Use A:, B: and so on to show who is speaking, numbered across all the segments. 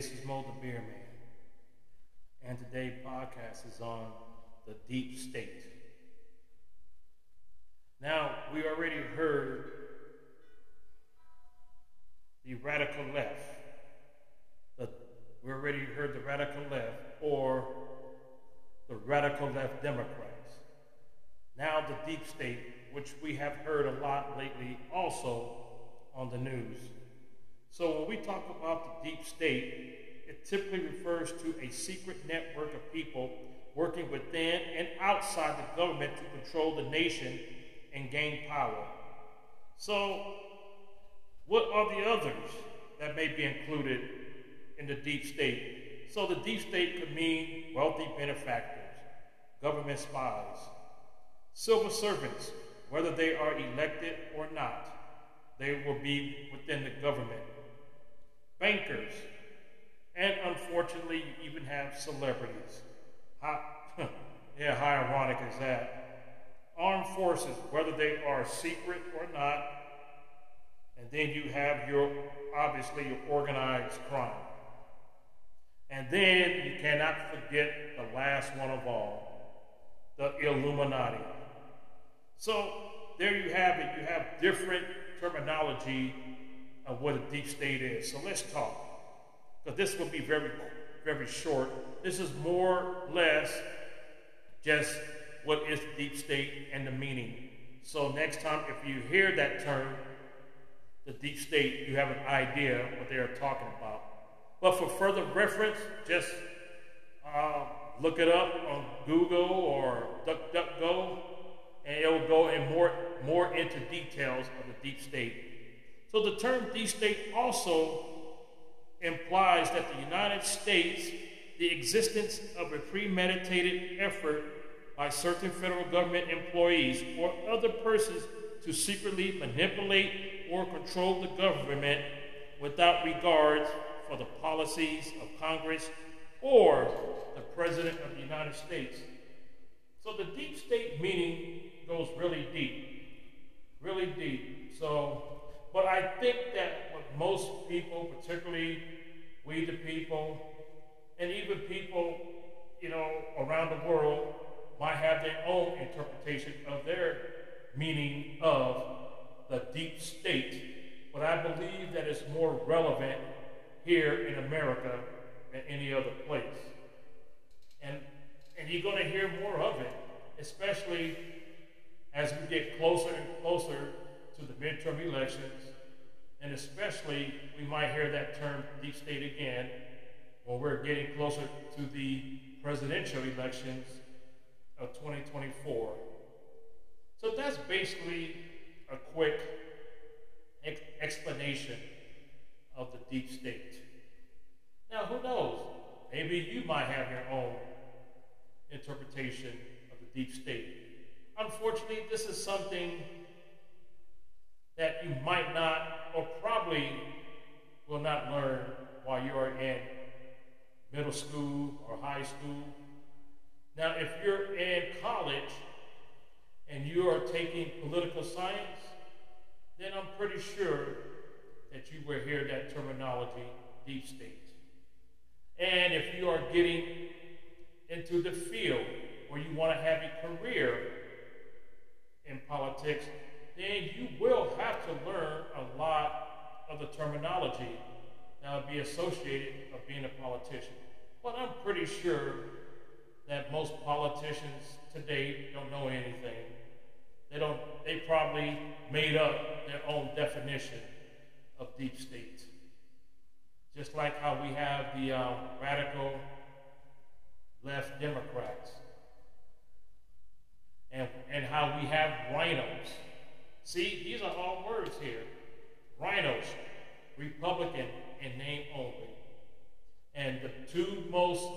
A: this is Mo the Beer Man, and today's podcast is on the deep state. Now, we already heard the radical left. The, we already heard the radical left or the radical left Democrats. Now, the deep state, which we have heard a lot lately also on the news. So, when we talk about the deep state, it typically refers to a secret network of people working within and outside the government to control the nation and gain power. So, what are the others that may be included in the deep state? So, the deep state could mean wealthy benefactors, government spies, civil servants, whether they are elected or not, they will be within the government, bankers, and unfortunately, you even have celebrities. How, yeah, how ironic is that? Armed forces, whether they are secret or not, and then you have your, obviously, your organized crime. And then you cannot forget the last one of all, the Illuminati. So there you have it. You have different terminology of what a deep state is. So let's talk. Because this will be very, very short. This is more or less just what is deep state and the meaning. So next time, if you hear that term, the deep state, you have an idea what they are talking about. But for further reference, just uh, look it up on Google or DuckDuckGo, and it will go in more, more into details of the deep state. So the term deep state also implies that the United States, the existence of a premeditated effort by certain federal government employees or other persons to secretly manipulate or control the government without regard for the policies of Congress or the President of the United States. So the deep state meaning goes really deep, really deep. So, but I think that what most people, particularly we the people, and even people, you know, around the world, might have their own interpretation of their meaning of the deep state. But I believe that it's more relevant here in America than any other place. And, and you're going to hear more of it, especially as we get closer and closer to the midterm elections. And especially, we might hear that term deep state again when we're getting closer to the presidential elections of 2024. So that's basically a quick ex- explanation of the deep state. Now, who knows? Maybe you might have your own interpretation of the deep state. Unfortunately, this is something that you might not or probably will not learn while you are in middle school or high school. Now, if you're in college and you are taking political science, then I'm pretty sure that you will hear that terminology, deep state. And if you are getting into the field where you want to have a career in politics, then you will have to learn a lot of the terminology that will be associated of being a politician. But I'm pretty sure that most politicians today don't know anything. They don't. They probably made up their own definition of deep state. Just like how we have the uh, radical left Democrats, and and how we have RINOs. See, these are all words here. RINOs, Republican in name only. And the two most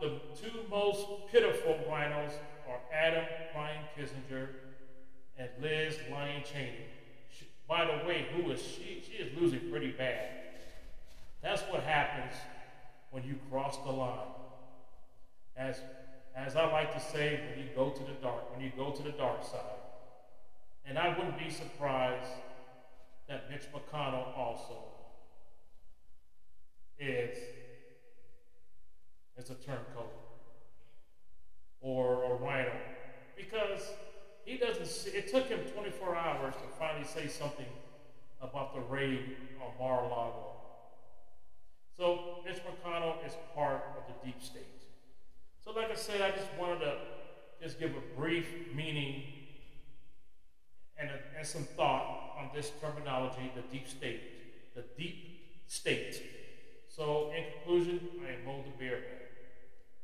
A: the two most pitiful RINOs are Adam Ryan, Kinzinger, and Liz Lyon Cheney. She, by the way, who is she? She is losing pretty bad. That's what happens when you cross the line. As, as I like to say, when you go to the dark, when you go to the dark side. And I wouldn't be surprised that Mitch McConnell also is, is a turncoat or a RINO because he doesn't see, it took him 24 hours to finally say something about the raid on Mar-a-Lago. So Mitch McConnell is part of the deep state. So like I said, I just wanted to just give a brief meaning some thought on this terminology, the deep state, the deep state. So in conclusion, I am Mo the Bear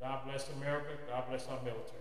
A: God bless America. God bless our military.